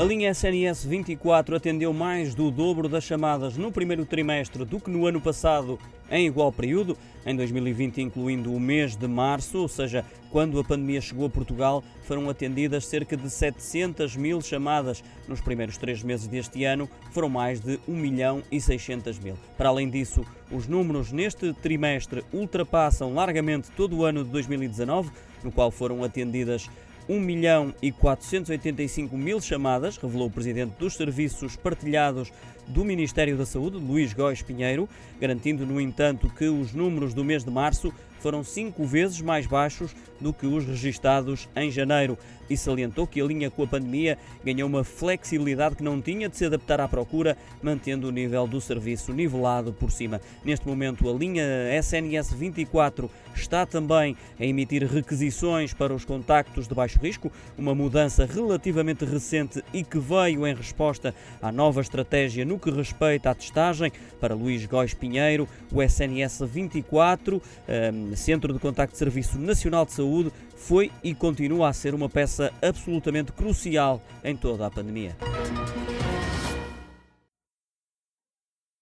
A linha SNS 24 atendeu mais do dobro das chamadas no primeiro trimestre do que no ano passado em igual período, em 2020, incluindo o mês de março, ou seja, quando a pandemia chegou a Portugal, foram atendidas cerca de 700 mil chamadas. Nos primeiros três meses deste ano, foram mais de 1 milhão e 600 mil. Para além disso, os números neste trimestre ultrapassam largamente todo o ano de 2019, no qual foram atendidas 1 milhão e 485 mil chamadas, revelou o presidente dos serviços partilhados do Ministério da Saúde, Luís Góis Pinheiro, garantindo, no entanto, que os números do mês de março foram cinco vezes mais baixos do que os registados em janeiro e salientou que a linha com a pandemia ganhou uma flexibilidade que não tinha de se adaptar à procura, mantendo o nível do serviço nivelado por cima. Neste momento, a linha SNS 24 está também a emitir requisições para os contactos de baixo risco, uma mudança relativamente recente e que veio em resposta à nova estratégia no que respeita à testagem. Para Luís Góis Pinheiro, o SNS 24, um, Centro de Contacto de Serviço Nacional de Saúde, foi e continua a ser uma peça absolutamente crucial em toda a pandemia.